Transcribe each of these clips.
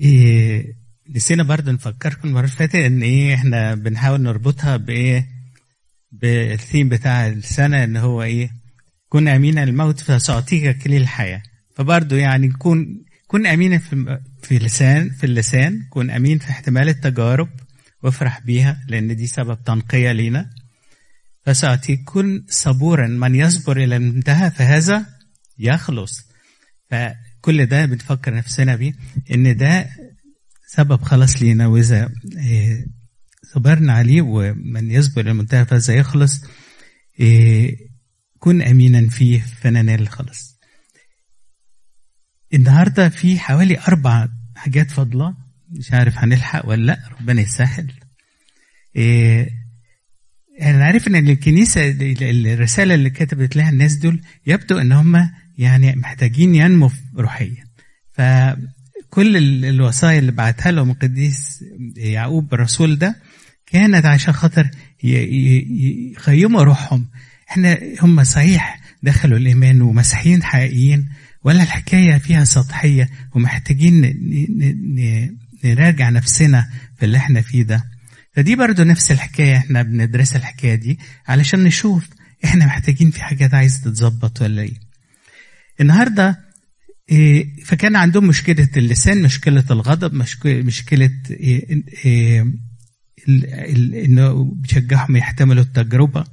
إيه نسينا برضه نفكركم المرة اللي فاتت إن إيه إحنا بنحاول نربطها بايه بالثيم بتاع السنة إن هو إيه كن امينا الموت فسأعطيك كليل الحياة. فبرضه يعني كون كن امينا في في لسان في اللسان كن آمين في احتمال التجارب وافرح بيها لأن دي سبب تنقية لينا. فسأعطيك كن صبورا من يصبر إلى المنتهى فهذا يخلص. فكل ده بنفكر نفسنا بيه إن ده سبب خلاص لينا. وإذا إيه صبرنا عليه ومن يصبر المنتهى فهذا يخلص إيه كن امينا فيه فننال الخلاص النهارده في حوالي أربع حاجات فاضلة مش عارف هنلحق ولا لأ ربنا يسهل. إيه أنا عارف إن الكنيسة الرسالة اللي كتبت لها الناس دول يبدو إن هم يعني محتاجين ينمو روحيا. فكل الوصايا اللي بعتها لهم القديس يعقوب الرسول ده كانت عشان خاطر يقيموا روحهم. إحنا هم صحيح دخلوا الإيمان ومسيحيين حقيقيين ولا الحكاية فيها سطحية ومحتاجين نراجع نفسنا في اللي إحنا فيه ده. فدي برضو نفس الحكاية إحنا بندرس الحكاية دي علشان نشوف إحنا محتاجين في حاجات عايزة تتظبط ولا إيه. النهارده إيه فكان عندهم مشكلة اللسان مشكلة الغضب مشكلة إيه إيه إنه بيشجعهم يحتملوا التجربة.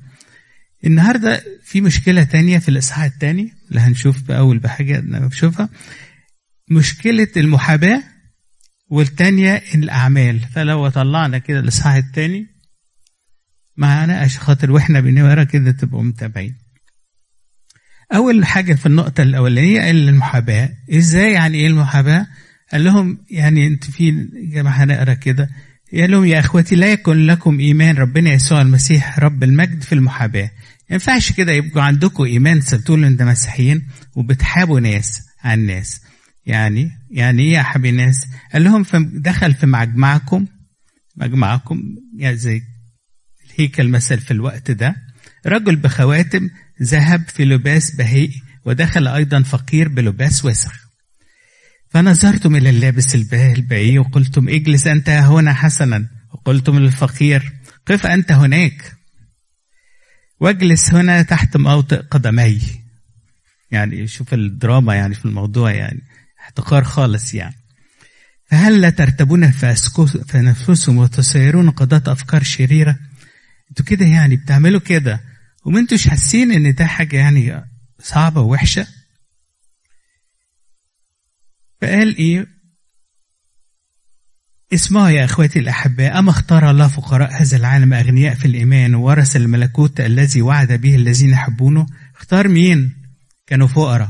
النهارده في مشكلة تانية في الإصحاح الثاني اللي هنشوف باول بحاجة نشوفها. مشكلة المحاباة والتانية الأعمال. فلو طلعنا كده الإصحاح التاني معانا عشان خاطر وإحنا بنقرأ كده تبقوا متابعين. أول حاجة في النقطة الأولانية المحاباة، إزاي يعني إيه المحاباة؟ قال لهم يعني أنت في جماعة هنقرأ كده قال لهم يا إخوتي لا يكن لكم إيمان ربنا يسوع المسيح رب المجد في المحاباة. ما ينفعش كده يبقوا عندكم إيمان تقولوا أنت مسيحيين وبتحابوا ناس عن ناس. يعني يعني إيه حبي ناس؟ قال لهم دخل في مجمعكم مجمعكم يعني زي الهيكل مثل في الوقت ده رجل بخواتم ذهب في لباس بهيء ودخل أيضا فقير بلباس وسخ. فنظرتم إلى اللابس البهيء وقلتم اجلس أنت هنا حسنا وقلتم للفقير قف أنت هناك. واجلس هنا تحت موطئ قدمي. يعني شوف الدراما يعني في الموضوع يعني احتقار خالص يعني. فهل لا ترتبون في نفسكم وتسيرون قضاة أفكار شريرة؟ أنتوا كده يعني بتعملوا كده. وما انتوش حاسين ان ده حاجة يعني صعبة ووحشة؟ فقال إيه؟ اسمعوا يا اخواتي الاحباء اما اختار الله فقراء هذا العالم أغنياء في الإيمان وورث الملكوت الذي وعد به الذين يحبونه؟ اختار مين؟ كانوا فقراء.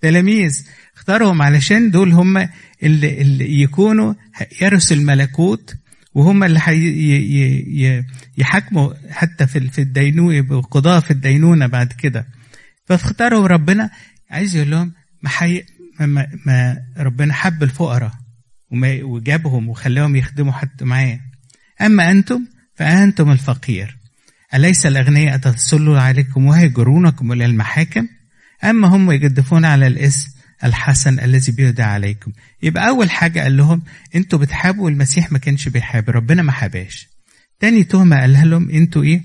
تلاميذ اختارهم علشان دول هم اللي, اللي يكونوا يرثوا الملكوت وهم اللي حي يحاكموا حتى في في الدينونة قضاة في الدينونة بعد كده. فاختاروا ربنا عايز يقول لهم ما, حي ما, ما ربنا حب الفقراء وجابهم وخلاهم يخدموا حتى معاه أما أنتم فأنتم الفقير. أليس الأغنياء تتصلوا عليكم ويجرونكم إلى المحاكم؟ أما هم يجدفون على الاسم الحسن الذي بيهدى عليكم. يبقى أول حاجة قال لهم أنتوا بتحابوا المسيح ما كانش بيحاب ربنا ما حباش تاني تهمة قالها لهم أنتوا إيه؟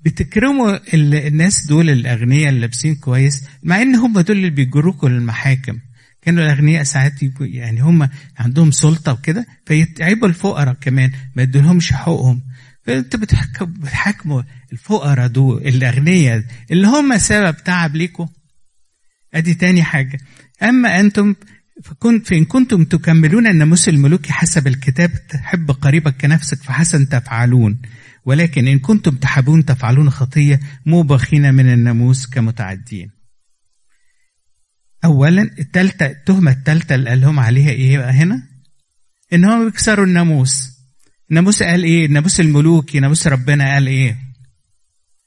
بتكرموا الناس دول الأغنياء اللي لابسين كويس مع إن هم دول اللي بيجروكوا للمحاكم كانوا الأغنياء ساعات يعني هم عندهم سلطة وكده فيتعبوا الفقراء كمان ما يدولهمش حقوقهم فانت بتحاكموا الفقراء دول الأغنياء اللي هم سبب تعب ليكم أدي تاني حاجة. أما أنتم فكنت فإن كنتم تكملون الناموس الملوكي حسب الكتاب تحب قريبك كنفسك فحسن تفعلون. ولكن إن كنتم تحبون تفعلون خطية موبخين من الناموس كمتعدين. أولا التالتة التهمة التالتة اللي قال لهم عليها إيه بقى هنا؟ إن هم بيكسروا الناموس. الناموس قال إيه؟ الناموس الملوكي ناموس ربنا قال إيه؟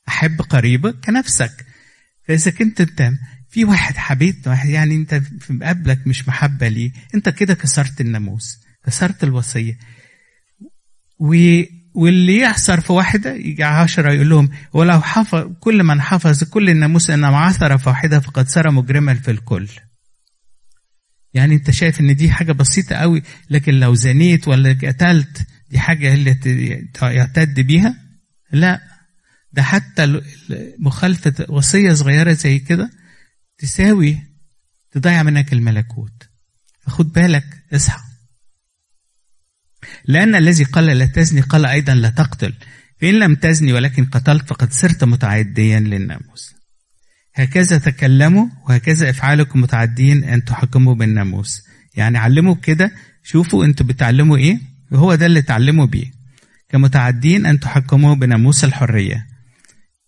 أحب قريبك كنفسك. فإذا كنت انت في واحد حبيت واحد يعني انت في قبلك مش محبة ليه. انت كده كسرت الناموس كسرت الوصية. و واللي يحصر في واحدة يجي عشرة يقول لهم ولو حفظ كل من حفظ كل الناموس أن عثر في واحدة فقد صار مجرما في الكل. يعني انت شايف إن دي حاجة بسيطة قوي لكن لو زنيت ولا قتلت دي حاجة اللي يعتد بيها؟ لا. ده حتى مخالفة وصية صغيرة زي كده تساوي تضيع منك الملكوت. فخد بالك اصحى. لأن الذي قال لا تزني قال أيضا لا تقتل. فإن لم تزني ولكن قتلت فقد صرت متعديا للناموس. هكذا تكلموا وهكذا إفعالكم متعدين أن تحكموا بالناموس. يعني علموا كده شوفوا أنتوا بتعلموا إيه؟ وهو ده اللي تعلموا بيه. كمتعدين أن تحكموا بناموس الحرية.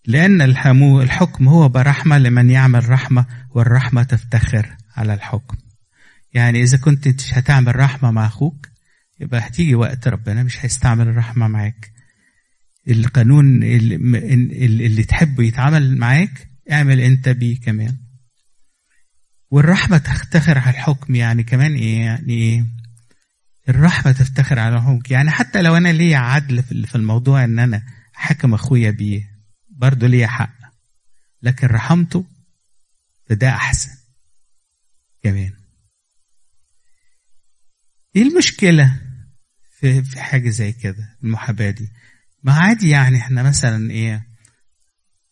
لأن الحكم هو برحمة لمن يعمل رحمة والرحمة تفتخر على الحكم. يعني إذا كنت مش هتعمل رحمة مع أخوك يبقى هتيجي وقت ربنا مش هيستعمل الرحمة معاك. القانون اللي, اللي تحبه يتعامل معاك اعمل أنت بيه كمان. والرحمة تفتخر على الحكم يعني كمان إيه؟ يعني إيه؟ الرحمة تفتخر على الحكم. يعني حتى لو أنا ليا عدل في الموضوع إن أنا حكم أخويا بيه برضه ليا حق. لكن رحمته فده أحسن. كمان إيه المشكلة في في حاجة زي كده المحاباة دي؟ ما عادي يعني إحنا مثلا إيه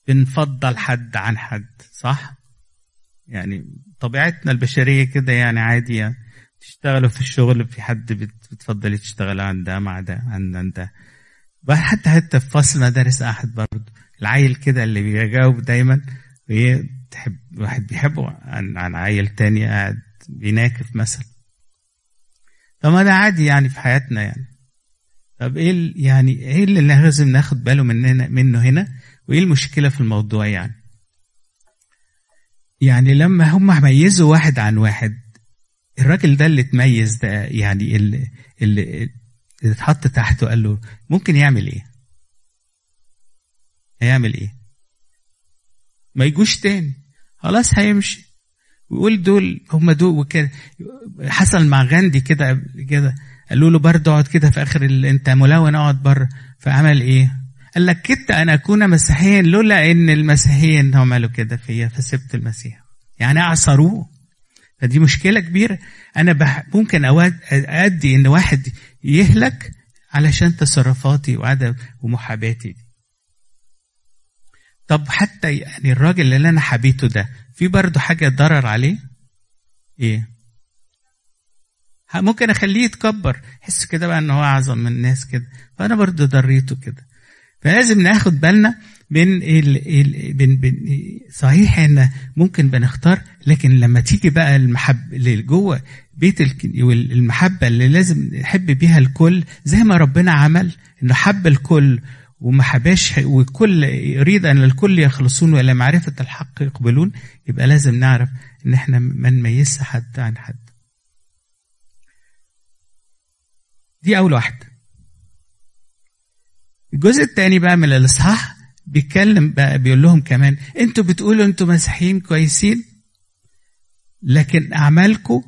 بنفضل حد عن حد صح؟ يعني طبيعتنا البشرية كده يعني عادي يعني تشتغلوا في الشغل في حد بتفضلي تشتغل عن ده مع ده عن ده حتى حتى في فصل مدارس أحد برضه العيل كده اللي بيجاوب دايما وهي تحب واحد بيحبه عن عن عيل تاني قاعد بيناكف مثلا. طب ما ده عادي يعني في حياتنا يعني. طب إيه يعني إيه اللي لازم ناخد باله مننا منه هنا؟ وإيه المشكلة في الموضوع يعني؟ يعني لما هم ميزوا واحد عن واحد الراجل ده اللي اتميز ده يعني اللي اللي, اتحط تحته قال له ممكن يعمل إيه؟ هيعمل إيه؟ ما يجوش تاني. خلاص هيمشي. ويقول دول هم دول وكده. حصل مع غاندي كده كده. قالوا له برضه اقعد كده في آخر ال... انت ملون اقعد بره. فعمل إيه؟ قال لك كدت أن أكون مسيحيا لولا أن المسيحيين عملوا كده فيا فسبت المسيح. يعني أعصروه. فدي مشكلة كبيرة. أنا بح... ممكن أود... أدي إن واحد يهلك علشان تصرفاتي وعدم ومحاباتي طب حتى يعني الراجل اللي أنا حبيته ده في برضه حاجة ضرر عليه؟ إيه؟ ممكن أخليه يتكبر. يحس كده بقى إن هو أعظم من الناس كده. فأنا برضه ضريته كده. فلازم ناخد بالنا من ال ال بين بين صحيح إن ممكن بنختار لكن لما تيجي بقى المحب جوه بيت المحبه اللي لازم نحب بيها الكل زي ما ربنا عمل إنه حب الكل وما حباش والكل يريد أن الكل يخلصون والى معرفة الحق يقبلون يبقى لازم نعرف إن إحنا ما نميزش حد عن حد. دي أول واحدة. الجزء الثاني بقى من الإصحاح بيتكلم بقى بيقول لهم كمان أنتوا بتقولوا أنتوا مسيحيين كويسين لكن أعمالكم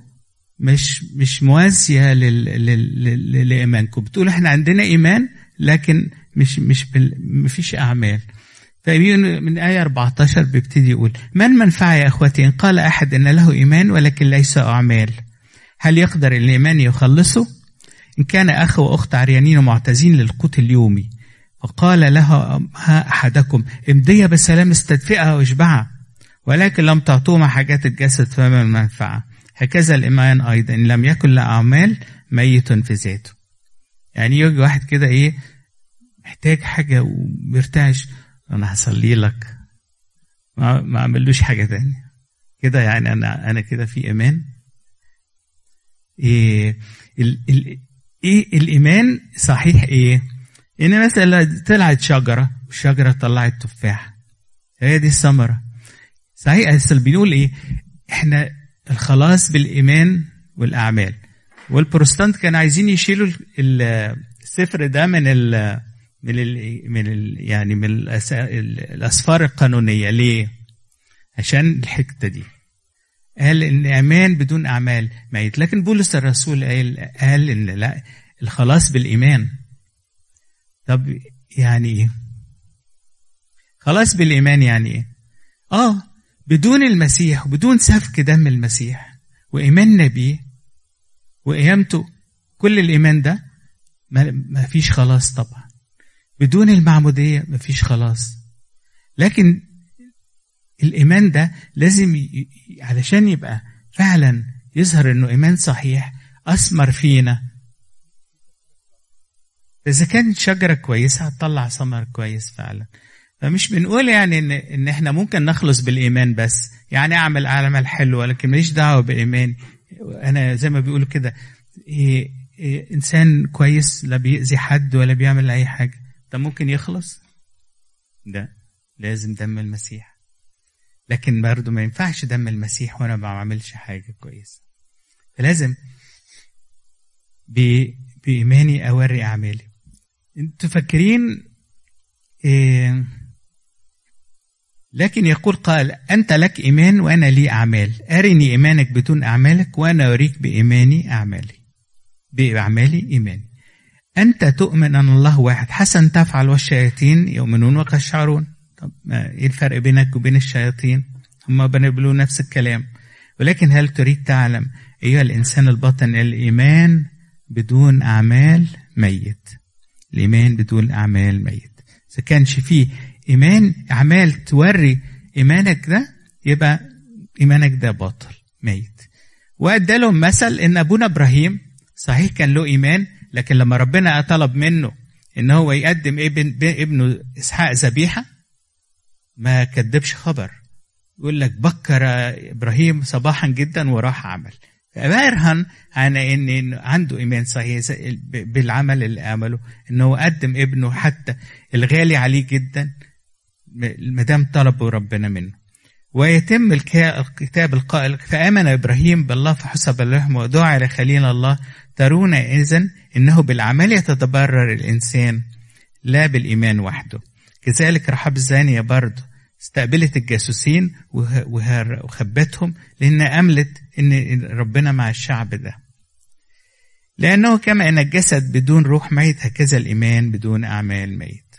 مش مش موازية لإيمانكم بتقولوا إحنا عندنا إيمان لكن مش مش مفيش أعمال. من آية 14 بيبتدي يقول من منفعة يا أخوتي؟ إن قال أحد إن له إيمان ولكن ليس أعمال. هل يقدر الإيمان يخلصه؟ إن كان أخ وأخت عريانين ومعتزين للقوت اليومي. فقال لها أحدكم امضي بسلام استدفئها واشبعها ولكن لم تعطوهما حاجات الجسد فما المنفعة هكذا الإيمان أيضا إن لم يكن له أعمال ميت في ذاته. يعني يجي واحد كده إيه محتاج حاجة ومرتعش أنا هصلي لك. ما, ما عملوش حاجة تانية. كده يعني أنا أنا كده في إيمان. إيه ال ال إيه الإيمان صحيح إيه؟ إن مثلا طلعت شجرة والشجرة طلعت تفاح. هي دي الثمرة. صحيح أصل بنقول إيه؟ إحنا الخلاص بالإيمان والأعمال. والبروتستانت كانوا عايزين يشيلوا السفر ده من ال من ال من ال يعني من الأسفار القانونية ليه؟ عشان الحته دي قال إن ايمان بدون أعمال ميت لكن بولس الرسول قال قال إن لا الخلاص بالإيمان طب يعني إيه؟ خلاص بالإيمان يعني إيه؟ آه بدون المسيح وبدون سفك دم المسيح وإيماننا بيه وقيامته كل الإيمان ده ما فيش خلاص طبعا بدون المعمودية ما فيش خلاص. لكن الإيمان ده لازم. علشان يبقى فعلا يظهر إنه إيمان صحيح أثمر فينا. إذا كانت شجرة كويسة هتطلع ثمر كويس فعلا. فمش بنقول يعني إن إن إحنا ممكن نخلص بالإيمان بس. يعني أعمل أعمال حلوة لكن ماليش دعوة بإيماني أنا زي ما بيقولوا كده إيه إيه إنسان كويس لا بيأذي حد ولا بيعمل أي حاجة. ده ممكن يخلص؟ ده لازم دم المسيح. لكن برضه ما ينفعش دم المسيح وأنا ما بعملش حاجة كويسة. فلازم بإيماني أوري أعمالي. أنتوا فاكرين إيه لكن يقول قال أنت لك إيمان وأنا لي أعمال. أرني إيمانك بدون أعمالك وأنا أريك بإيماني أعمالي. بأعمالي إيماني. أنت تؤمن أن الله واحد. حسن تفعل والشياطين يؤمنون ويقشعرون طب إيه الفرق بينك وبين الشياطين؟ هم بنقبلوا نفس الكلام. ولكن هل تريد تعلم أيها الإنسان الباطن الإيمان بدون أعمال ميت؟ الإيمان بدون أعمال ميت. إذا كانش فيه إيمان أعمال توري إيمانك ده يبقى إيمانك ده باطل ميت. وأدى لهم مثل إن أبونا إبراهيم صحيح كان له إيمان لكن لما ربنا طلب منه إن هو يقدم ابن ابنه إسحاق ذبيحة ما كدبش خبر. يقول لك بكر إبراهيم صباحا جدا وراح عمل. برهن على ان عنده إيمان صحيح بالعمل اللي عمله انه قدم ابنه حتى الغالي عليه جدا ما دام طلبه ربنا منه. ويتم الكتاب القائل فآمن إبراهيم بالله فحسب اللحم ودعا لخليل الله ترون اذا إنه بالاعمال يتبرر الإنسان لا بالإيمان وحده. كذلك رحاب الزانيه برضه استقبلت الجاسوسين وخبتهم لأن أملت إن ربنا مع الشعب ده. لأنه كما إن الجسد بدون روح ميت هكذا الإيمان بدون أعمال ميت.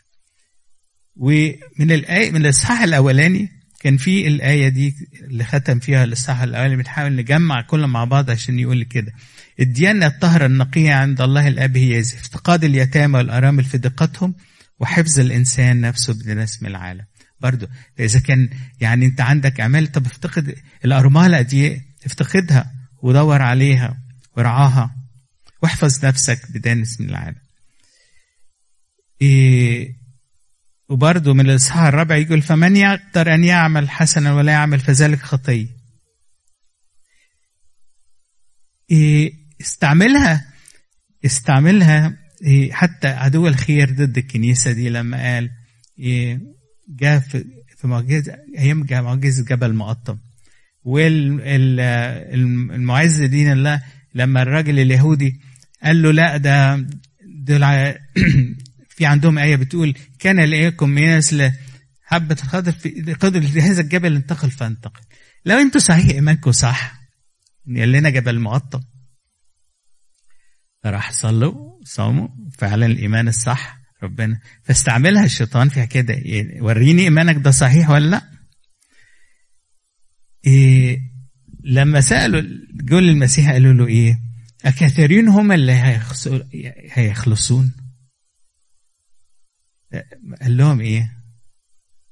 ومن الآية من الإصحاح الأولاني كان في الآية دي اللي ختم فيها الإصحاح الأولاني بنحاول نجمع كل مع بعض عشان يقول كده. الديانة الطاهرة النقية عند الله الآب هي افتقاد اليتامى والأرامل في دقتهم وحفظ الإنسان نفسه بدون اسم العالم. برضو إذا كان يعني أنت عندك أعمال طب افتقد الأرملة دي افتقدها ودور عليها ورعاها واحفظ نفسك بدون اسم العالم. إيه وبرضه من الإصحاح الرابع يقول فمن يقدر أن يعمل حسنا ولا يعمل فذلك خطية إيه استعملها استعملها إيه حتى عدو الخير ضد الكنيسة دي لما قال إيه جاء في معجزة أيام معجزة جبل مقطم. والمعز دين الله لما الراجل اليهودي قال له لا ده دول في عندهم آية بتقول كان لإياكم مثل حبة الخضر في قدر هذا الجبل انتقل فانتقل. لو أنتوا صحيح إيمانكم صح. قال لنا جبل مقطم راح صلوا صاموا فعلا الإيمان الصح ربنا. فاستعملها الشيطان في كده وريني إيمانك ده صحيح ولا لأ. إيه لما سألوا جول المسيح قالوا له إيه؟ الكثيرين هم اللي هيخلصون. قال لهم إيه؟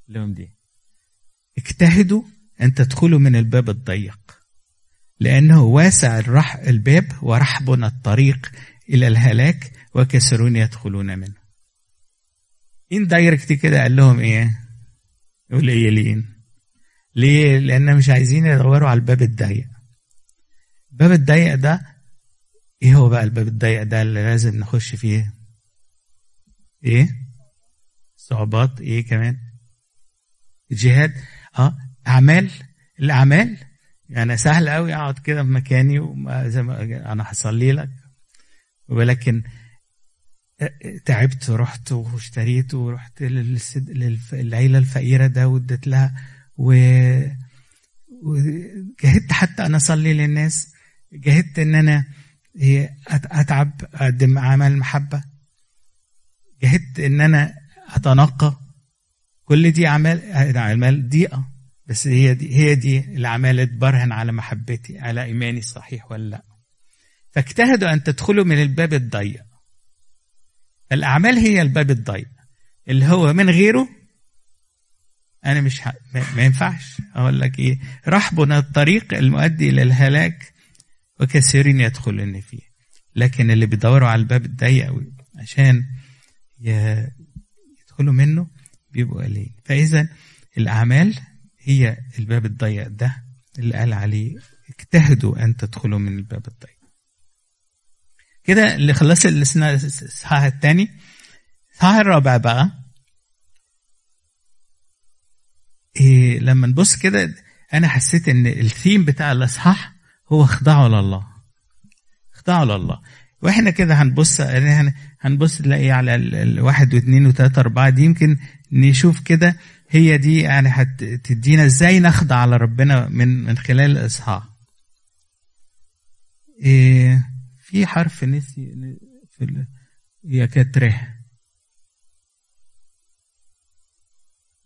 قال لهم دي. اجتهدوا أن تدخلوا من الباب الضيق لأنه واسع الرح الباب ورحب الطريق إلى الهلاك وكثيرون يدخلون منه. ان دايركت كده قال لهم إيه؟ قليلين. ليه؟ لأن مش عايزين يدوروا على الباب الضيق. الباب الضيق ده إيه هو بقى الباب الضيق ده اللي لازم نخش فيه؟ إيه؟ صعوبات إيه كمان؟ جهاد. آه أعمال. الأعمال. يعني سهل قوي أقعد كده في مكاني وزي ما أنا هصلي لك. ولكن تعبت ورحت واشتريت ورحت للعيلة الفقيرة ده واديت لها و وجهدت حتى أنا أصلي للناس. جهدت إن أنا أتعب أقدم أعمال محبة. جهدت إن أنا أتنقى. كل دي أعمال أعمال ضيقة بس هي دي هي دي الأعمال تبرهن على محبتي على إيماني الصحيح ولا لأ. فاجتهدوا أن تدخلوا من الباب الضيق. الأعمال هي الباب الضيق. اللي هو من غيره أنا مش ح... ما ينفعش. أقول لك إيه رحبنا الطريق المؤدي إلى الهلاك وكثيرين يدخلون فيه. لكن اللي بيدوروا على الباب الضيق عشان يدخلوا منه بيبقوا قليل. فإذا الأعمال هي الباب الضيق ده اللي قال عليه اجتهدوا أن تدخلوا من الباب الضيق. كده اللي خلص الإصحاح الثاني. الإصحاح الرابع بقى. إيه لما نبص كده أنا حسيت إن الثيم بتاع الإصحاح هو خضاعه لله. خضاعه لله. وإحنا كده هنبص هنبص نلاقي على الواحد واثنين وثلاثة أربعة دي يمكن نشوف كده هي دي يعني هتدينا إزاي نخضع على ربنا من من خلال الإصحاح. إيه في حرف نسي في هي كانت ره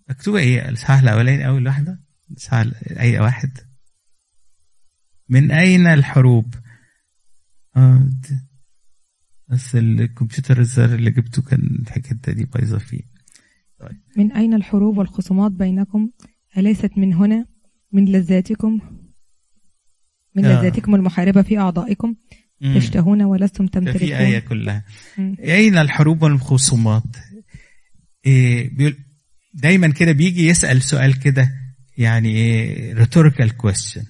مكتوبة إيه الإصحاح الأولاني أول واحدة؟ الإصحاح أي واحد؟ من أين الحروب؟ آه بس الكمبيوتر الزر اللي جبته كان الحكاية دي بايظة فيه. طيب. من أين الحروب والخصومات بينكم؟ أليست من هنا؟ من لذاتكم؟ من آه. لذاتكم المحاربة في أعضائكم؟ مم. تشتهون ولستم تمتلكون في آية كلها. مم. أين الحروب والخصومات؟ إيه بيقول دايما كده بيجي يسأل سؤال كده يعني إيه rhetorical question.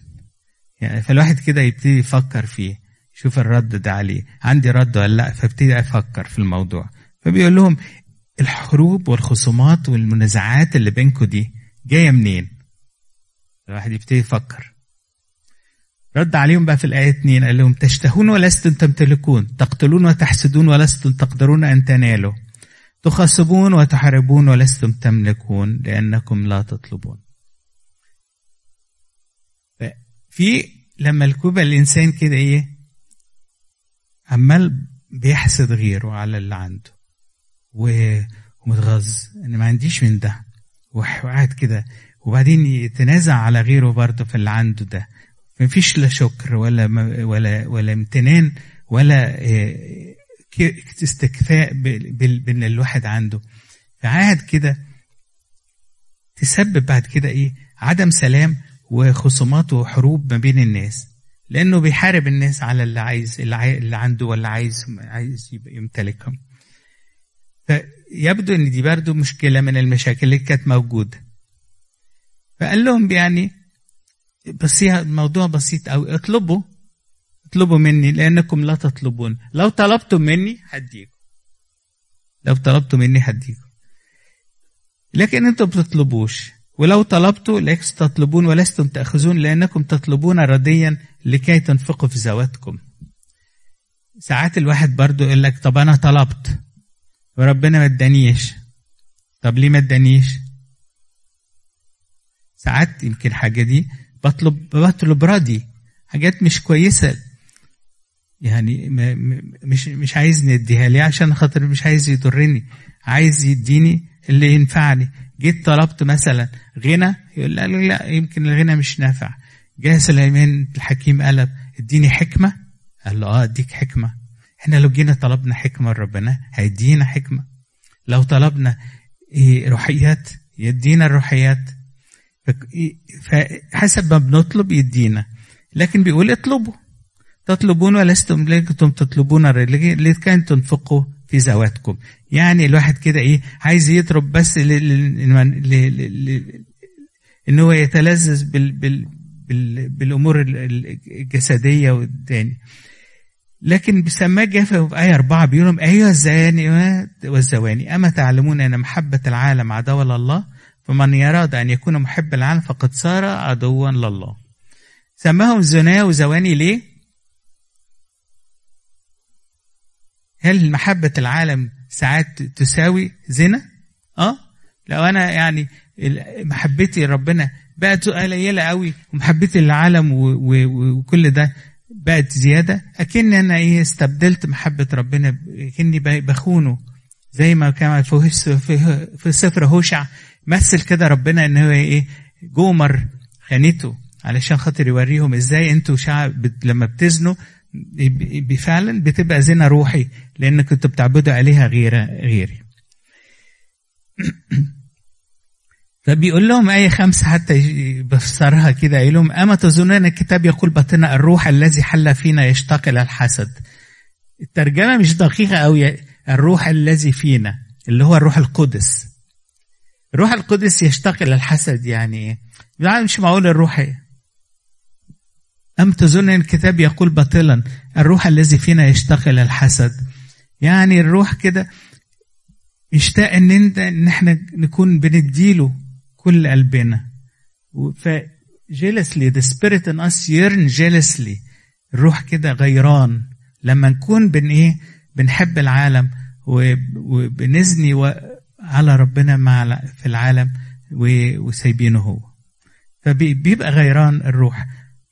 يعني فالواحد كده يبتدي يفكر فيه. شوف الرد ده عليه عندي رد ولا لا؟ فابتدي أفكر في الموضوع. فبيقول لهم الحروب والخصومات والمنازعات اللي بينكم دي جاية منين؟ الواحد يبتدي يفكر. رد عليهم بقى في الآية 2 قال لهم تشتهون ولستم تمتلكون تقتلون وتحسدون ولستم تقدرون أن تنالوا تخصبون وتحاربون ولستم تملكون لأنكم لا تطلبون. في لما الكوبا الإنسان كده إيه؟ عمال بيحسد غيره على اللي عنده. ومتغاظ أنا ما عنديش من ده. وقاعد كده. وبعدين يتنازع على غيره برضه في اللي عنده ده. مفيش لا شكر ولا ولا ولا امتنان ولا آه، استكفاء بإن الواحد عنده. فقاعد كده تسبب بعد كده إيه؟ عدم سلام وخصومات وحروب ما بين الناس. لأنه بيحارب الناس على اللي عايز اللي عنده ولا عايز عايز يمتلكهم. فيبدو إن دي برضه مشكلة من المشاكل اللي كانت موجودة. فقال لهم يعني بس الموضوع بسيط أوي. اطلبوا اطلبوا مني لأنكم لا تطلبون. لو طلبتم مني هديكم. لو طلبتم مني هديكم. لكن أنتم بتطلبوش. ولو طلبتوا لست تطلبون ولستم تأخذون لأنكم تطلبون رديا لكي تنفقوا في زواتكم ساعات الواحد برضو يقول لك طب أنا طلبت. وربنا ما ادانيش. طب ليه ما ادانيش؟ ساعات يمكن حاجة دي بطلب بطلب ردي حاجات مش كويسة. يعني مش مش عايز نديها لي عشان خاطر مش عايز يضرني. عايز يديني اللي ينفعني. جيت طلبت مثلا غنى يقول لا لا يمكن الغنى مش نافع. جه سليمان الحكيم قال اديني حكمة. قال له آه أديك حكمة. إحنا لو جينا طلبنا حكمة ربنا هيدينا حكمة. لو طلبنا إيه روحيات يدينا الروحيات. فحسب ما بنطلب يدينا. لكن بيقول اطلبوا. تطلبون ولستم لكم تطلبون لكي تنفقوا في زواتكم يعني الواحد كده إيه عايز يطلب بس إن هو يتلذذ بال بال بال بالأمور الجسدية والتاني لكن بسماه جافة في آية أربعة بيقول لهم أيها الزواني والزواني أما تعلمون أن محبة العالم عداوة لله؟ فمن يراد أن يكون محب العالم فقد صار عدوا لله. سماهم زنا وزواني ليه؟ هل محبة العالم ساعات تساوي زنا؟ آه لو أنا يعني محبتي لربنا بقت قليلة قوي ومحبتي للعالم وكل ده بقت زيادة اكن أنا إيه استبدلت محبة ربنا كني بخونه زي ما كان في في سفر هوشع مثل كده ربنا إن هو إيه جومر خانته علشان خاطر يوريهم إزاي أنتوا شعب لما بتزنوا فعلا بتبقى زنا روحي لأن كنتوا بتعبدوا عليها غير غيري فبيقول لهم آية خمسة حتى يفسرها كده يقول لهم أما تظنون الكتاب يقول باطنا الروح الذي حل فينا يشتاق إلى الحسد الترجمة مش دقيقة أوي الروح الذي فينا اللي هو الروح القدس الروح القدس يشتاق إلى الحسد يعني إيه؟ يعني مش معقول الروح؟ أم تظن أن الكتاب يقول باطلا؟ الروح الذي فينا يشتاق إلى الحسد. يعني الروح كده يشتاق إن أنت إن إحنا نكون بنديله كل قلبنا. ف jealously the spirit in us yearn jealously. الروح كده غيران. لما نكون بن إيه؟ بنحب العالم وبنزني على ربنا مع في العالم وسايبينه هو. فبيبقى غيران الروح.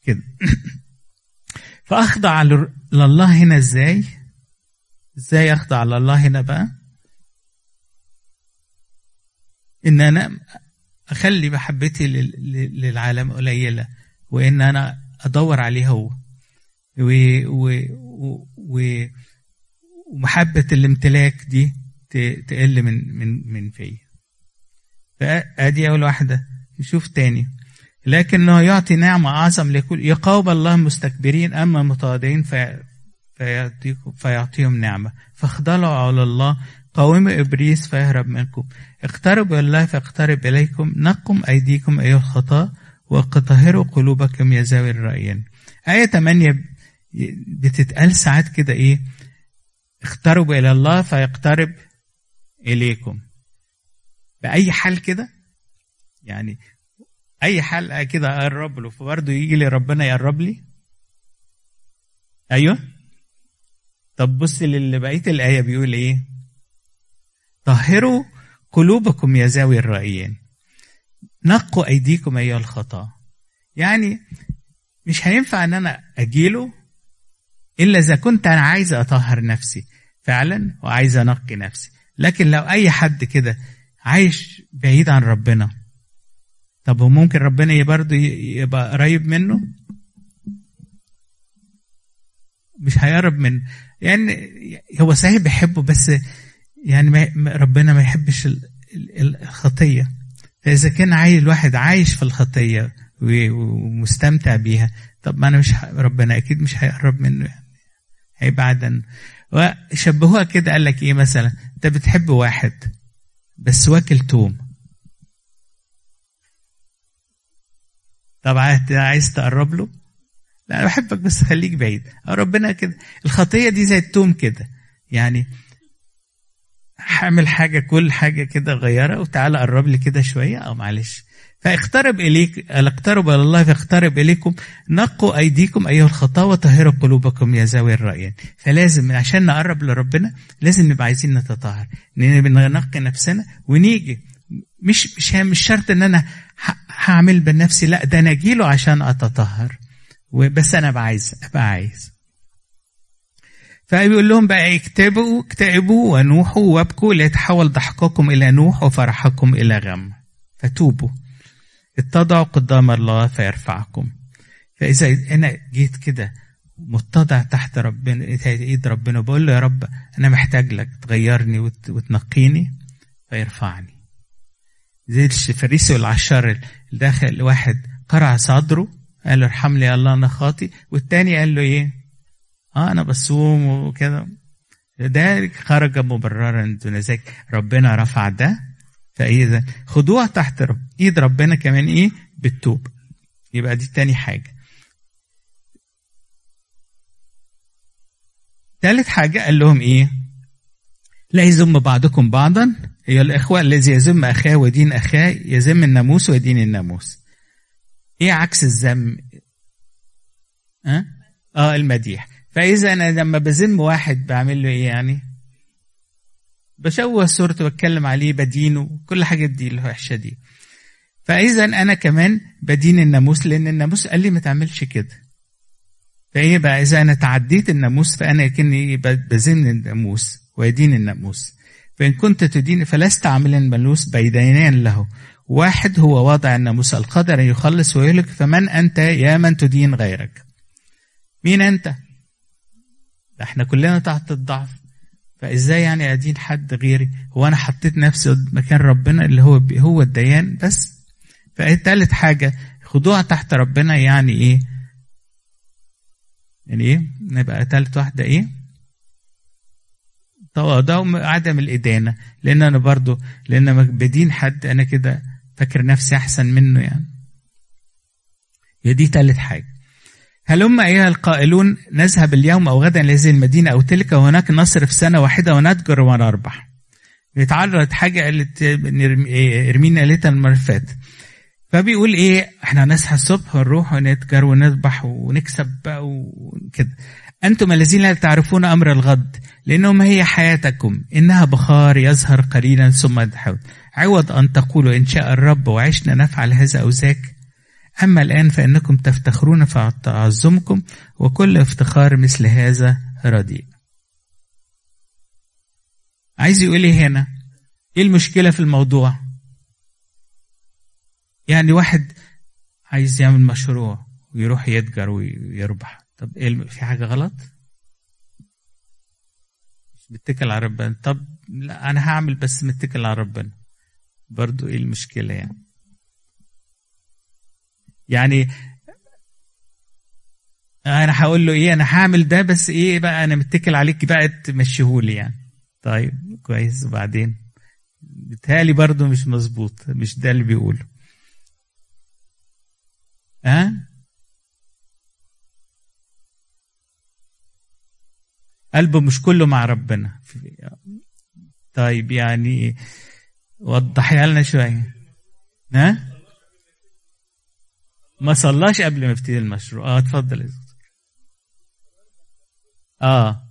كده. فأخضع لله هنا إزاي؟ إزاي أخضع لله هنا بقى؟ إن أنا أخلي محبتي لل- لل- للعالم قليلة وإن أنا أدور عليه هو. و و و ومحبة الامتلاك دي تقل من من من فيا. فادي أول واحدة. نشوف تاني. لكنه يعطي نعمة أعظم لكل يقاوم الله مستكبرين أما متواضعين في فيعطيهم نعمة. فاخضلوا على الله. قاوموا إبليس فيهرب منكم. اقتربوا الله فاقترب إليكم. نقم أيديكم أيها الخطا وطهروا قلوبكم يا ذوي الرأيين. آية 8 بتتقال ساعات كده إيه؟ اقتربوا إلى الله فيقترب إليكم. بأي حال كده؟ يعني أي حلقة كده اقرب له فبرضه يجي لي ربنا يقرب لي. أيوه. طب بص للي بقية الآية بيقول إيه؟ طهروا قلوبكم يا ذوي الرأيين. نقوا أيديكم أيها الخطأ. يعني مش هينفع إن أنا اجيله إلا إذا كنت أنا عايز أطهر نفسي فعلا وعايز أنقي نفسي. لكن لو أي حد كده عايش بعيد عن ربنا طب هو ممكن ربنا برضه يبقى قريب منه؟ مش هيقرب منه. يعني هو صحيح بيحبه بس يعني ربنا ما يحبش الخطية. فاذا كان عايز الواحد عايش في الخطية ومستمتع بيها طب ما أنا مش ربنا أكيد مش هيقرب منه يعني عنه وشبهوها كده قال لك إيه مثلا؟ أنت بتحب واحد بس واكل توم. طب عايز تقرب له؟ لا أنا بحبك بس خليك بعيد. ربنا كده. الخطية دي زي التوم كده. يعني هعمل حاجة كل حاجة كده غيره وتعالى قرب لي كده شوية. أو معلش. فاقترب اليك اقترب إلى الله فاقترب إليكم. نقوا أيديكم أيها الخطاة وطهروا قلوبكم يا ذوي الرأيين فلازم عشان نقرب لربنا لازم نبقى عايزين نتطهر. ننقي نفسنا ونيجي. مش مش مش شرط إن أنا هعمل بنفسي لا ده أنا أجيله عشان أتطهر. وبس أنا أبقى عايز أبقى عايز. فبيقول لهم بقى اكتبوا اكتئبوا ونوحوا وابكوا ليتحول ضحككم إلى نوح وفرحكم إلى غم. فتوبوا. اتضعوا قدام الله فيرفعكم. فإذا أنا جيت كده متضع تحت ربنا إيد ربنا بقول له يا رب أنا محتاج لك تغيرني وتنقيني فيرفعني. زي الفريسي والعشار داخل واحد قرع صدره قال له ارحم لي يا الله أنا خاطي والتاني قال له إيه؟ آه أنا بصوم وكده. ده خرج مبررا دون ذلك ربنا رفع ده فإذا خضوع تحت رب إيد ربنا كمان إيه؟ بالتوب. يبقى دي تاني حاجة. ثالث حاجة قال لهم إيه؟ لا يذم بعضكم بعضا. هي الإخوة الذي يذم أخاه ودين أخاه يذم الناموس ودين الناموس. إيه عكس الذم آه آه المديح. فإذا أنا لما بذم واحد بعمل له إيه يعني؟ بشوه صورته بتكلم عليه بدينه كل حاجة دي الوحشة دي. فإذا أنا كمان بدين الناموس لأن الناموس قال لي ما تعملش كده. فايه بقى إذا أنا تعديت الناموس فأنا كني بذم الناموس. ويدين الناموس. فإن كنت تدين فلست عاملا ملوس بيدينان له. واحد هو واضع الناموس القادر أن يخلص ويهلك فمن أنت يا من تدين غيرك؟ مين أنت؟ إحنا كلنا تحت الضعف. فإزاي يعني أدين حد غيري؟ هو أنا حطيت نفسي مكان ربنا اللي هو هو الديان بس. فالتالت حاجة؟ خضوع تحت ربنا يعني إيه؟ يعني إيه؟ نبقى تالت واحدة إيه؟ تواضع عدم الإدانة. لأن أنا برضو لأن بدين حد أنا كده فاكر نفسي أحسن منه يعني. دي تالت حاجة. هلم أيها القائلون نذهب اليوم أو غدا لهذه المدينة أو تلك وهناك نصرف سنة واحدة ونتجر ونربح يتعرض حاجة قالت ارمينا ليتا المرة فاتت. فبيقول إيه إحنا هنصحى الصبح ونروح ونتجر ونذبح ونكسب بقى وكده. أنتم الذين لا تعرفون أمر الغد لأنه ما هي حياتكم. إنها بخار يظهر قليلا ثم يتحول عوض أن تقولوا إن شاء الرب وعشنا نفعل هذا أو ذاك. أما الآن فإنكم تفتخرون في تعظمكم وكل افتخار مثل هذا رديء. عايز يقول إيه هنا؟ إيه المشكلة في الموضوع؟ يعني واحد عايز يعمل مشروع ويروح يتجر ويربح. طب إيه في حاجة غلط؟ مش متكل على ربنا. طب لا أنا هعمل بس متكل على ربنا. برضو إيه المشكلة يعني؟ يعني أنا هقول له إيه أنا هعمل ده بس إيه بقى أنا متكل عليك بقى تمشيهولي يعني. طيب كويس. وبعدين؟ بتهالي برضه مش مظبوط مش ده اللي بيقوله. ها؟ أه؟ قلبه مش كله مع ربنا. طيب يعني وضحيها لنا شوية ها؟ ما صلاش قبل ما يبتدي المشروع. آه اتفضل يا آه.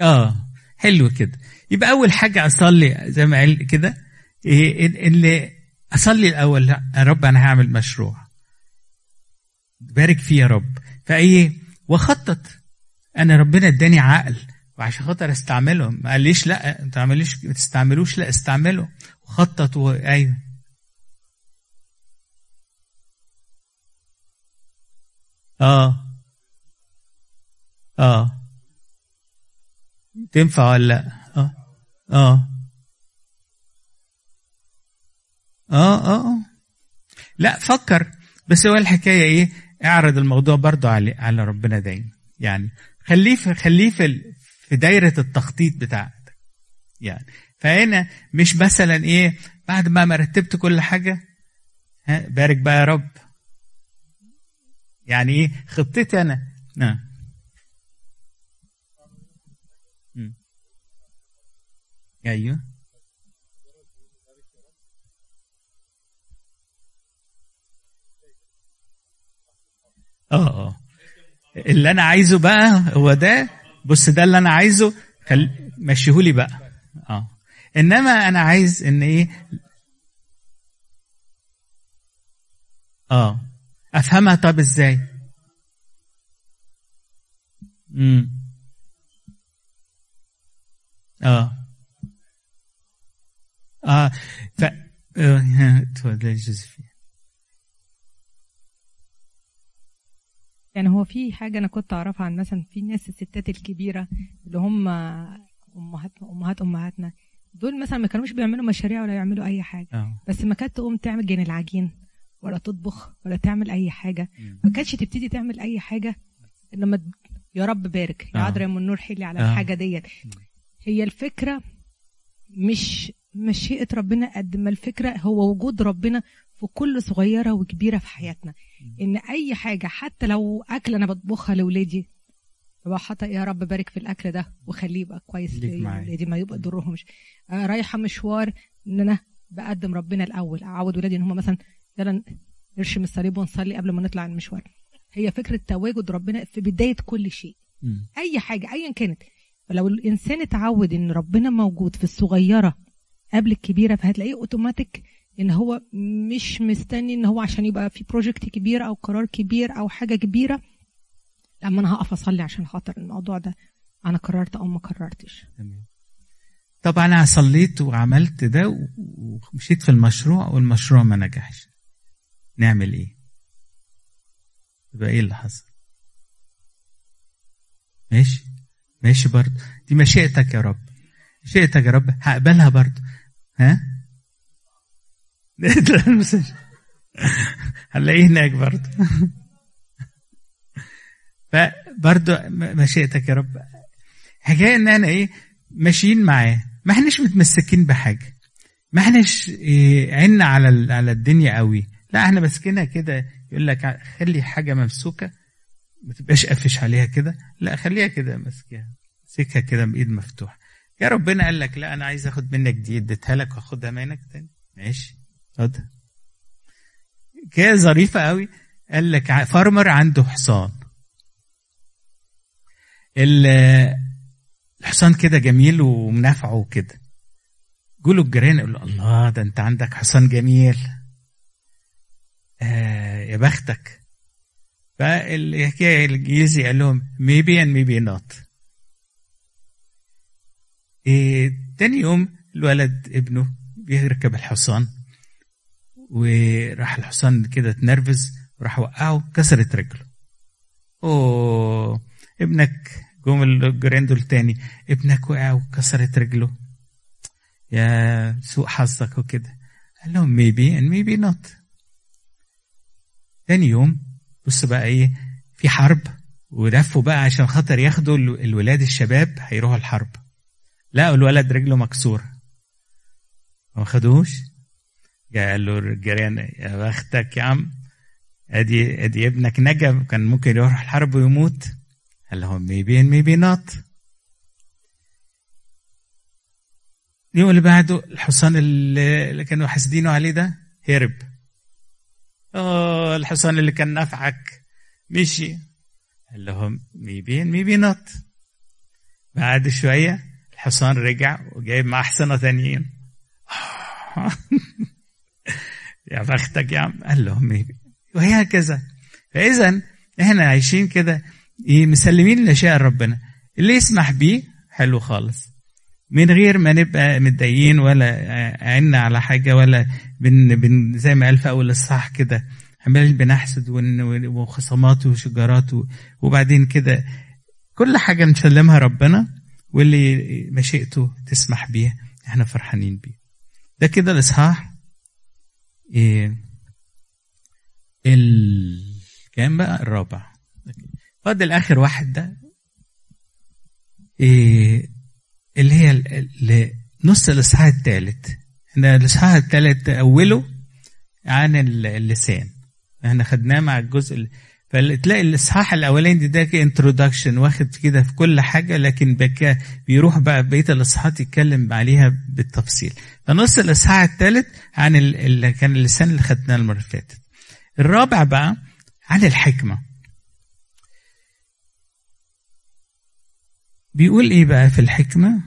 آه حلو كده. يبقى أول حاجة أصلي زي ما قال كده إيه اللي أصلي الأول يا رب أنا هعمل مشروع. بارك فيه يا رب. فإيه؟ واخطط أنا ربنا إداني عقل وعشان خاطر أستعمله. ما قاليش لأ ما تعمليش ما تستعملوش لأ استعمله. وخطط و... أيوه. آه. آه. تنفع ولا لأ؟ آه. آه آه آه. لأ فكر. بس هو الحكاية إيه؟ اعرض الموضوع برضو على على ربنا دايما. يعني خليه في خليه في في دايرة التخطيط بتاعتك. يعني فهنا مش مثلا إيه بعد ما مرتبت كل حاجة ها بارك بقى يا رب. يعني إيه خطتي أنا. نعم. أيوه. آه آه. اللي أنا عايزه بقى هو ده. بص ده اللي أنا عايزه. خل... مشيهولي بقى. آه. إنما أنا عايز إن إيه؟ آه. أفهمها طب إزاي؟ امم آه. آه. ف اتفضل جوزيفين. يعني هو في حاجة أنا كنت أعرفها عن مثلا في ناس الستات الكبيرة اللي هم أمهاتنا أمهات أمهاتنا دول مثلا ما كانوش بيعملوا مشاريع ولا يعملوا أي حاجة. أوه. بس ما كانت تقوم تعمل جن العجين ولا تطبخ ولا تعمل أي حاجة. ما كانتش تبتدي تعمل أي حاجة لما يا رب بارك يا عذرا يا النور حلي على أوه. الحاجة ديت. هي الفكرة مش مشيئة ربنا قد ما الفكرة هو وجود ربنا في كل صغيرة وكبيرة في حياتنا. إن أي حاجة حتى لو أكل أنا بطبخها لأولادي حاطة يا رب بارك في الأكل ده وخليه يبقى كويس لأولادي ما يبقى ضرهمش رايحة مشوار إن أنا بقدم ربنا الأول أعود ولادي إن هم مثلا يلا نرشم الصليب ونصلي قبل ما نطلع المشوار. هي فكرة تواجد ربنا في بداية كل شيء. م. أي حاجة أيا كانت. فلو الإنسان اتعود إن ربنا موجود في الصغيرة قبل الكبيرة فهتلاقيه أوتوماتيك إن هو مش مستني إن هو عشان يبقى في project كبير أو قرار كبير أو حاجة كبيرة. لما أنا هقف أصلي عشان خاطر الموضوع ده. أنا قررت أو ما قررتش. تمام. طب أنا صليت وعملت ده ومشيت في المشروع والمشروع ما نجحش. نعمل إيه؟ يبقى إيه اللي حصل؟ ماشي. ماشي برضه. دي مشيئتك يا رب. مشيئتك يا رب. هقبلها برضه. ها؟ هنلاقيه هناك برضه فبرضه مشيئتك يا رب. حكاية إن أنا إيه ماشيين معاه. ما إحناش متمسكين بحاجة. ما إحناش إيه عنا على على الدنيا قوي. لا إحنا ماسكينها كده. يقول لك خلي حاجة ممسوكة. ما تبقاش قافش عليها كده. لا خليها كده ماسكها امسكها كده بإيد مفتوحة. يا ربنا قال لك لا أنا عايز آخد منك دي اديتها لك وآخدها منك تاني. ماشي. اتفضل كده ظريفة قوي. قال لك فارمر عنده حصان. الحصان كده جميل ومنافعه وكده. قولوا الجيران يقولوا الله ده انت عندك حصان جميل. آه يا بختك. فالحكايه الإنجليزي قال لهم and maybe not. إيه تاني يوم الولد ابنه بيركب الحصان. وراح الحصان كده اتنرفز وراح وقعه كسرت رجله. أوه ابنك جم الجيران دول تاني ابنك وقع وكسرت رجله. يا سوء حظك وكده. قال لهم maybe and maybe not. تاني يوم بص بقى إيه في حرب ولفوا بقى عشان خاطر ياخدوا الولاد الشباب هيروحوا الحرب. لقوا الولد رجله مكسورة. ما خدوش؟ قال له الجيران يا بختك يا عم أدي أدي ابنك نجا كان ممكن يروح الحرب ويموت. قال لهم and maybe not اليوم اللي بعده الحصان اللي كانوا حاسدينه عليه ده هرب. آه الحصان اللي كان نافعك مشي. قال لهم and maybe not بعد شوية الحصان رجع وجايب معاه حصانة تانيين. يا بختك يا عم. قال لهم maybe وهي هكذا. فإذا إحنا عايشين كده مسلمين الاشياء لربنا اللي يسمح بيه حلو خالص. من غير ما نبقى متضايقين ولا عنا على حاجة ولا بن بن زي ما قال في أول الصح كده عمالين بنحسد وخصامات وشجارات وبعدين كده كل حاجة نسلمها ربنا واللي مشيئته تسمح بيها إحنا فرحانين بيه. ده كده الإصحاح. إيه ال كام بقى الرابع فاضل اخر واحد ده إيه اللي هي نص الاصحاح الثالث إحنا الاصحاح الثالث اوله عن اللسان إحنا خدناه مع الجزء فتلاقي الإصحاح الاولاني ده انترودكشن واخد كده في كل حاجة لكن بكى بيروح بقى بقية الاصحاحات يتكلم عليها بالتفصيل. فنص الإصحاح الثالث عن اللي كان اللسان اللي خدناه المرة اللي فاتت. الرابع بقى عن الحكمة. بيقول إيه بقى في الحكمة؟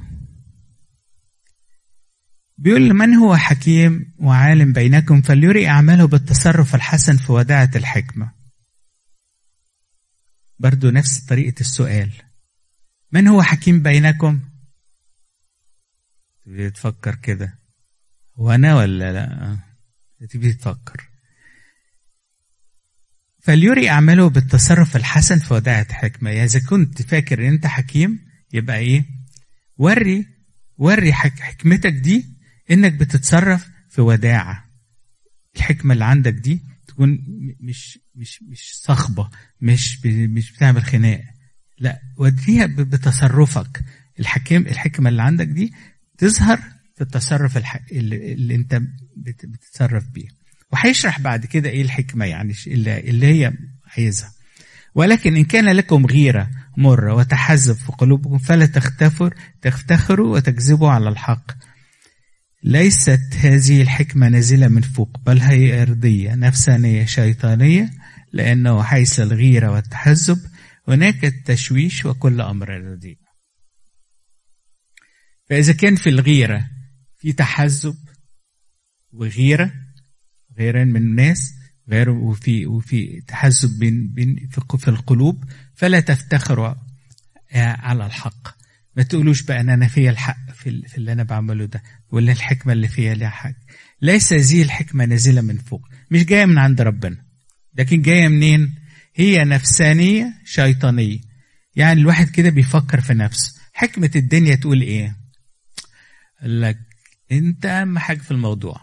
بيقول من هو حكيم وعالم بينكم فليري أعماله بالتصرف الحسن في وداعة الحكمة. برضو نفس طريقة السؤال. من هو حكيم بينكم؟ تبتدي تفكر كده. هو أنا ولا لا؟ تبتدي تفكر. فليري أعماله بالتصرف الحسن في وداعة حكمة. إذا كنت فاكر إن أنت حكيم يبقى إيه؟ وري وري حك حكمتك دي إنك بتتصرف في وداعة. الحكمة اللي عندك دي تكون مش مش مش صخبة مش مش بتعمل خناق. لا وديها بتصرفك. الحكيم الحكمة اللي عندك دي تظهر في التصرف. اللي, اللي انت بت... بتتصرف بيه. وهيشرح بعد كده إيه الحكمة يعني اللي, هي عايزها. ولكن إن كان لكم غيرة مرة وتحزب في قلوبكم فلا تختفر تفتخروا وتكذبوا على الحق. ليست هذه الحكمة نازلة من فوق بل هي أرضية نفسانية شيطانية لأنه حيث الغيرة والتحزب هناك التشويش وكل أمر رديء. فإذا كان في الغيرة في تحزب وغيرة غيرا من الناس غير وفي وفي تحزب بين بين في القلوب فلا تفتخروا على الحق. ما تقولوش بقى ان أنا فيا الحق في, في اللي أنا بعمله ده. ولا الحكمة اللي فيها ليها حاجة. ليس هذه الحكمة نازلة من فوق. مش جاية من عند ربنا. لكن جاية منين؟ هي نفسانية شيطانية. يعني الواحد كده بيفكر في نفسه. حكمة الدنيا تقول إيه؟ لك أنت أهم حاجة في الموضوع.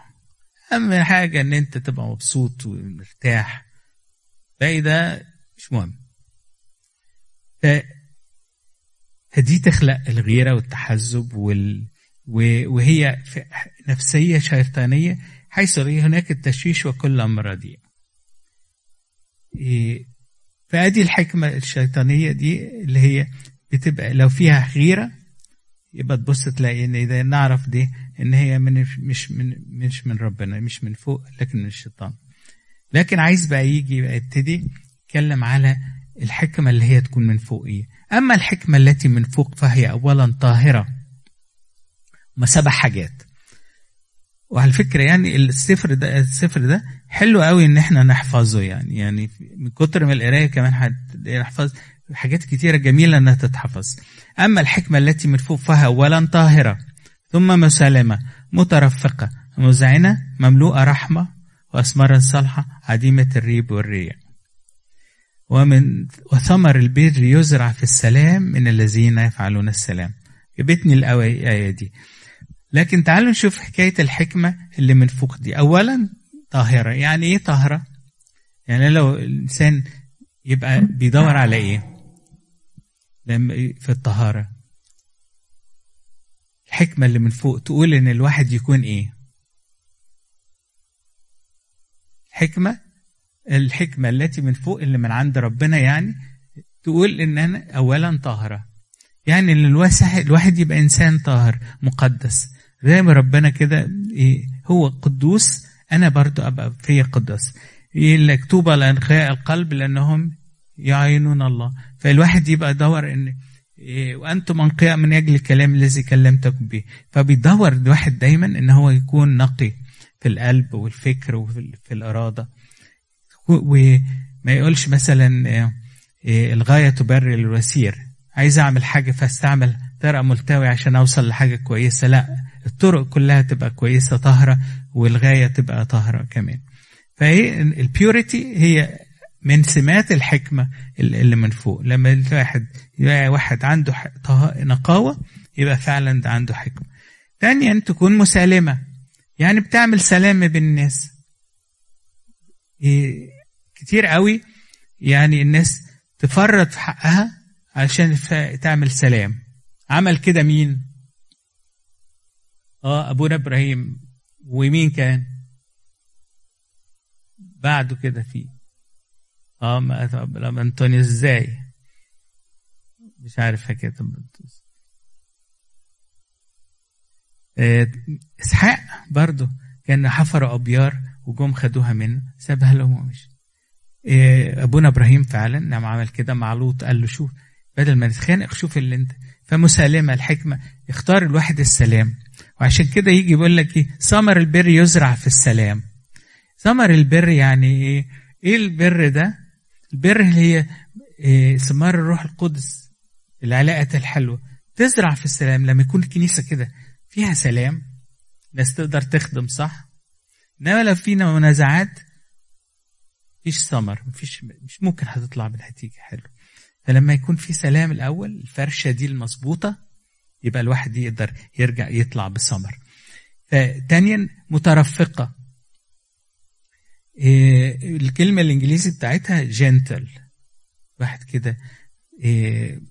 أهم حاجة إن أنت تبقى مبسوط ومرتاح. باقي ده مش مهم. فدي تخلق الغيرة والتحزب وال... وهي نفسية شيطانية حيث هناك التشويش وكل أمراض فأدي الحكمة الشيطانية دي اللي هي بتبقى لو فيها غيرة يبقى تبص تلاقي إن إذا نعرف دي إن هي من مش من مش من ربنا مش من فوق لكن من الشيطان. لكن عايز بقى يجي يبقى يبتدي يتكلم على الحكمة اللي هي تكون من فوق إيه أما الحكمة التي من فوق فهي أولا طاهرة. ما سبع حاجات. وعلى فكرة يعني السفر ده السفر ده حلو قوي إن إحنا نحفظه يعني. يعني من كتر من القراية كمان هنحفظ حاجات كتيرة جميلة إنها تتحفظ. أما الحكمة التي من فوق فهي اولا طاهرة ثم مسالمة مترفقة مذعنه مملوءة رحمة واسمارا صالحة عديمة الريب والرياء ومن وثمر البر يزرع في السلام من الذين يفعلون السلام. جابتني الآية دي. لكن تعالوا نشوف حكاية الحكمة اللي من فوق دي. أولا طاهرة. يعني إيه طاهرة؟ يعني لو الإنسان يبقى بيدور على إيه؟ لما في الطهارة. الحكمة اللي من فوق تقول إن الواحد يكون إيه؟ حكمة. الحكمة التي من فوق اللي من عند ربنا يعني تقول إن أنا أولا طاهرة. يعني إن الواحد يبقى إنسان طاهر مقدس. زي ما ربنا كده إيه هو قدوس. أنا برضو أبقى في قدس يقول لك طوبى لأنقياء القلب لأنهم يعينون الله. فالواحد يبقى دور إن إيه وأنتم أنقياء من أجل الكلام الذي كلمتكم به. فبيدور الواحد دايما إن هو يكون نقي في القلب والفكر وفي الإرادة. وما يقولش مثلا الغاية تبرر الوسير. عايز أعمل حاجة فأستعمل طريقة ملتوية عشان أوصل لحاجة كويسة. لا الطرق كلها تبقى كويسة طاهرة والغاية تبقى طاهرة كمان. فهي البيوريتي هي من سمات الحكمة اللي من فوق. لما الواحد يبقى واحد عنده نقاوة يبقى فعلا ده عنده حكمة. ثانيا تكون مسالمة. يعني بتعمل سلام بين الناس كتير قوي يعني الناس تفرط في حقها علشان تعمل سلام. عمل كده مين؟ آه ابونا إبراهيم ومين كان؟ بعده كده في. آه ما طب لما أنطونيو إزاي؟ مش عارف كده إسحاق برضه كان حفروا أبيار وجم خدوها منه سابها لهم ومشي ابونا إبراهيم فعلا نعم عمل كده مع لوط قال له شوف بدل ما نتخانق شوف اللي أنت. فمسالمة الحكمة اختار الواحد السلام. وعشان كده يجي يقول لك إيه؟ ثمر البر يزرع في السلام. ثمر البر يعني إيه؟ إيه البر ده؟ البر اللي هي إيه؟ ثمار الروح القدس العلاقة الحلوة. تزرع في السلام. لما يكون الكنيسة كده فيها سلام ناس تقدر تخدم صح؟ إنما لو فينا منازعات مفيش ثمر مفيش مش ممكن هتطلع بالنتيجة. حلو. فلما يكون في سلام الأول الفرشة دي المظبوطة يبقى الواحد يقدر يرجع يطلع بثمر ثانيا مترفقة. إيه الكلمة الإنجليزي بتاعتها جنتل واحد كده إيه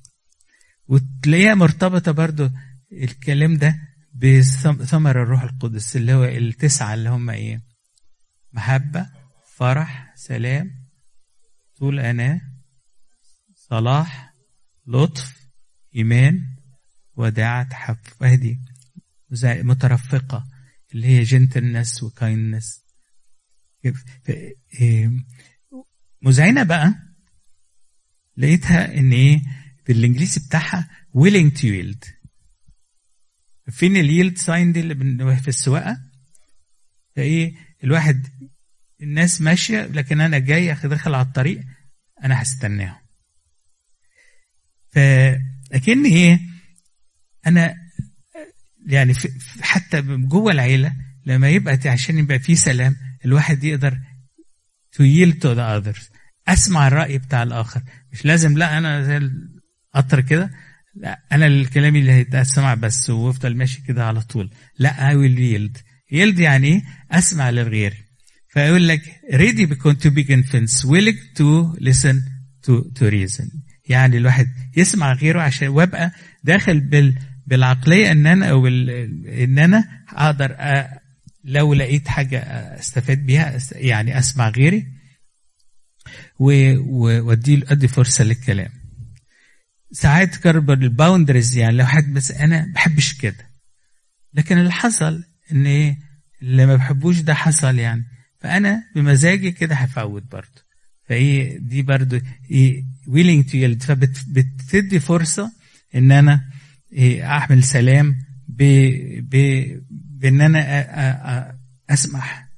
وتلاقيها مرتبطة برضو الكلام ده بثمر الروح القدس اللي هو التسعة اللي هم إيه محبة فرح سلام طول أناة صلاح لطف إيمان. وداعة حب وهذه مترفقة اللي هي جنتلنس وكايندنس مذعنة بقى؟ لقيتها إن إيه بالإنجليزي بتاعها willing to yield. فين اليلد ساين دي اللي في السواقة؟ فايه الواحد الناس ماشية لكن أنا جاي داخل على الطريق أنا هستناهم. فاكن إيه أنا يعني حتى جوه العيلة لما يبقى عشان يبقى في سلام الواحد يقدر to yield to the others. أسمع الرأي بتاع الآخر. مش لازم لا أنا زي القطر كده لا أنا الكلام اللي هيتسمع بس وافضل ماشي كده على طول. لا I will yield. Yield يعني إيه؟ أسمع للغير. فيقول لك ready to be convinced. willing to listen to, to reason. يعني الواحد يسمع غيره عشان وابقى داخل بال بالعقلية إن أنا أو إن أنا أقدر لو لقيت حاجة أستفاد بيها يعني أسمع غيري وادي أدي فرصة للكلام. ساعات كرب الباوندرز يعني لو حد بس أنا ما بحبش كده. لكن اللي حصل إن إيه اللي ما بحبوش ده حصل يعني. فأنا بمزاجي كده هفوت برضه. فإيه دي برضه إيه willing to فبتدي فرصة إن أنا إيه أعمل سلام ب ب بإن أنا أسمح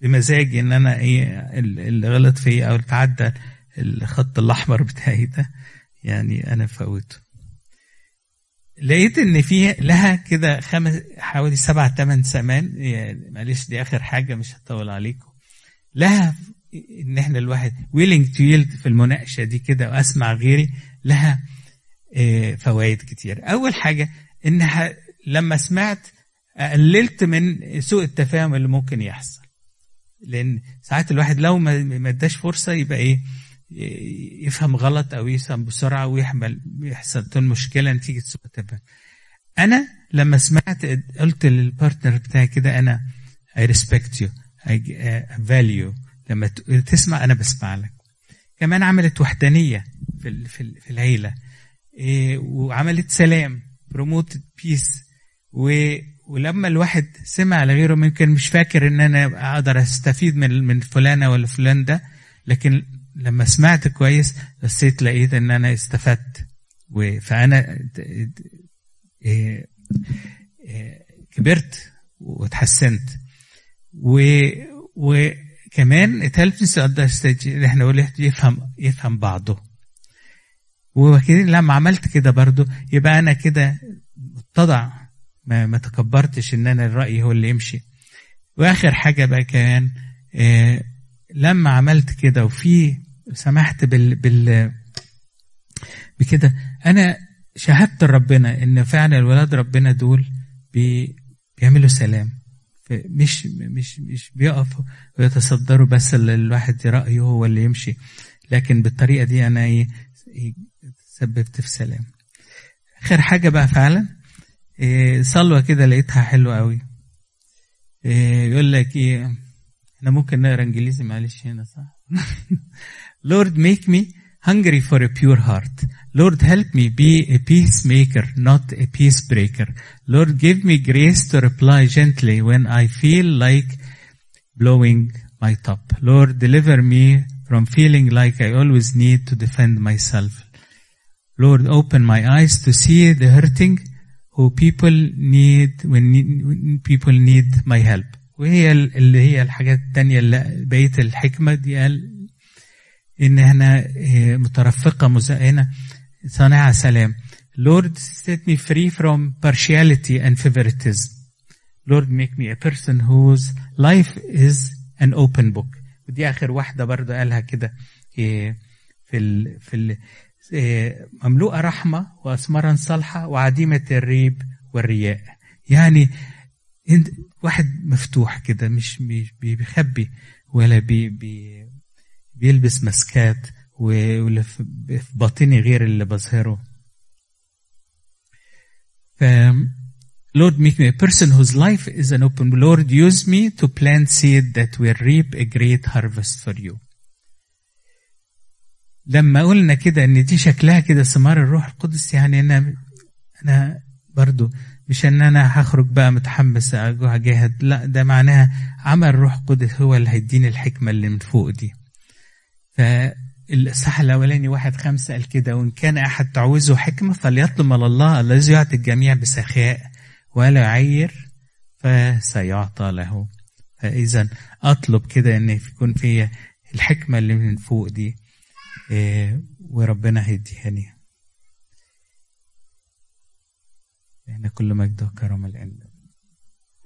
بمزاجي إن أنا إيه اللي غلط فيا أو تعدى الخط الأحمر بتاعي ده. يعني أنا فوته. لقيت إن في لها كده خمس حوالي سبع ثمان سمان يعني معلش دي آخر حاجة مش هطول عليكم. لها إن إحنا الواحد willing to yield في المناقشة دي كده وأسمع غيري لها فوائد كتير. أول حاجة إنها لما سمعت قللت من سوء التفاهم اللي ممكن يحصل. لأن ساعات الواحد لو ما اداش فرصة يبقى إيه يفهم غلط أو يفهم بسرعة ويحمل يحصل مشكلة نتيجة سوء التفاهم. أنا لما سمعت قلت لل partner بتاعي كده أنا I respect you I value لما تسمع أنا بسمع لك. كمان عملت وحدانية في في العيلة. وعملت سلام promoted peace ولما الواحد سمع على غيره ممكن مش فاكر إن أنا أقدر أستفيد من من فلانة ولا فلان ده. لكن لما سمعت كويس بصيت لقيت إن أنا استفدت. فأنا إيه إيه كبرت وتحسنت. و وكمان اتهلفنس اللي إحنا قلنا يفهم يفهم بعضه. وكده لما عملت كده برضو. يبقى أنا كده متضع ما, ما تكبرتش إن أنا الرأي هو اللي يمشي. وآخر حاجة بقى كمان آه لما عملت كده وفي سمحت بال, بال بكده أنا شهدت لربنا إن فعلا الولاد ربنا دول بي بيعملوا سلام. مش مش مش بيقفوا ويتصدروا بس الواحد رأيه هو اللي يمشي. لكن بالطريقة دي أنا إيه سببت في سلام اخر حاجة بقى فعلا إيه صلوه كده لقيتها حلوة قوي إيه يقول لك إيه إحنا ممكن نقرا انجليزي معلش هنا صح Lord make me hungry for a pure heart Lord help me be a peacemaker not a peace breaker Lord give me grace to reply gently when I feel like blowing my top Lord deliver me from feeling like I always need to defend myself. Lord, open my eyes to see the hurting who people need when, need, when people need my help. وهي اللي هي الحاجات التانية اللي بقية الحكمة دي قال إن احنا مترفقة مزائنة صانعة سلام. Lord, set me free from partiality and favoritism. Lord, make me a person whose life is an open book. ودي آخر واحدة برضه قالها كده في ال في ال مملوءة رحمة واسمارا صالحة وعديمة الريب والرياء. يعني واحد مفتوح كده مش بيخبي ولا بي بي بيلبس مسكات واللي في باطني غير اللي بظهره. Lord, make me a person whose life is an open. Lord, use me to plant seed that will reap a great harvest for you. لما قلنا كده إن دي شكلها كده ثمار الروح القدس يعني أنا أنا برضو مش إن أنا هخرج بقى متحمس اجاهد لا ده معناها عمل الروح القدس هو اللي هيديني الحكمة اللي من فوق دي. فالصح الأولاني واحد خمسة قال كده وإن كان أحد تعوزه حكمة فليطلب من الله الذي يعطي الجميع بسخاء ولا يعير فسيعطى له. فإذا أطلب كده إن يكون في الحكمة اللي من فوق دي إيه وربنا هيديهاني إحنا كل مجد وكرم الآن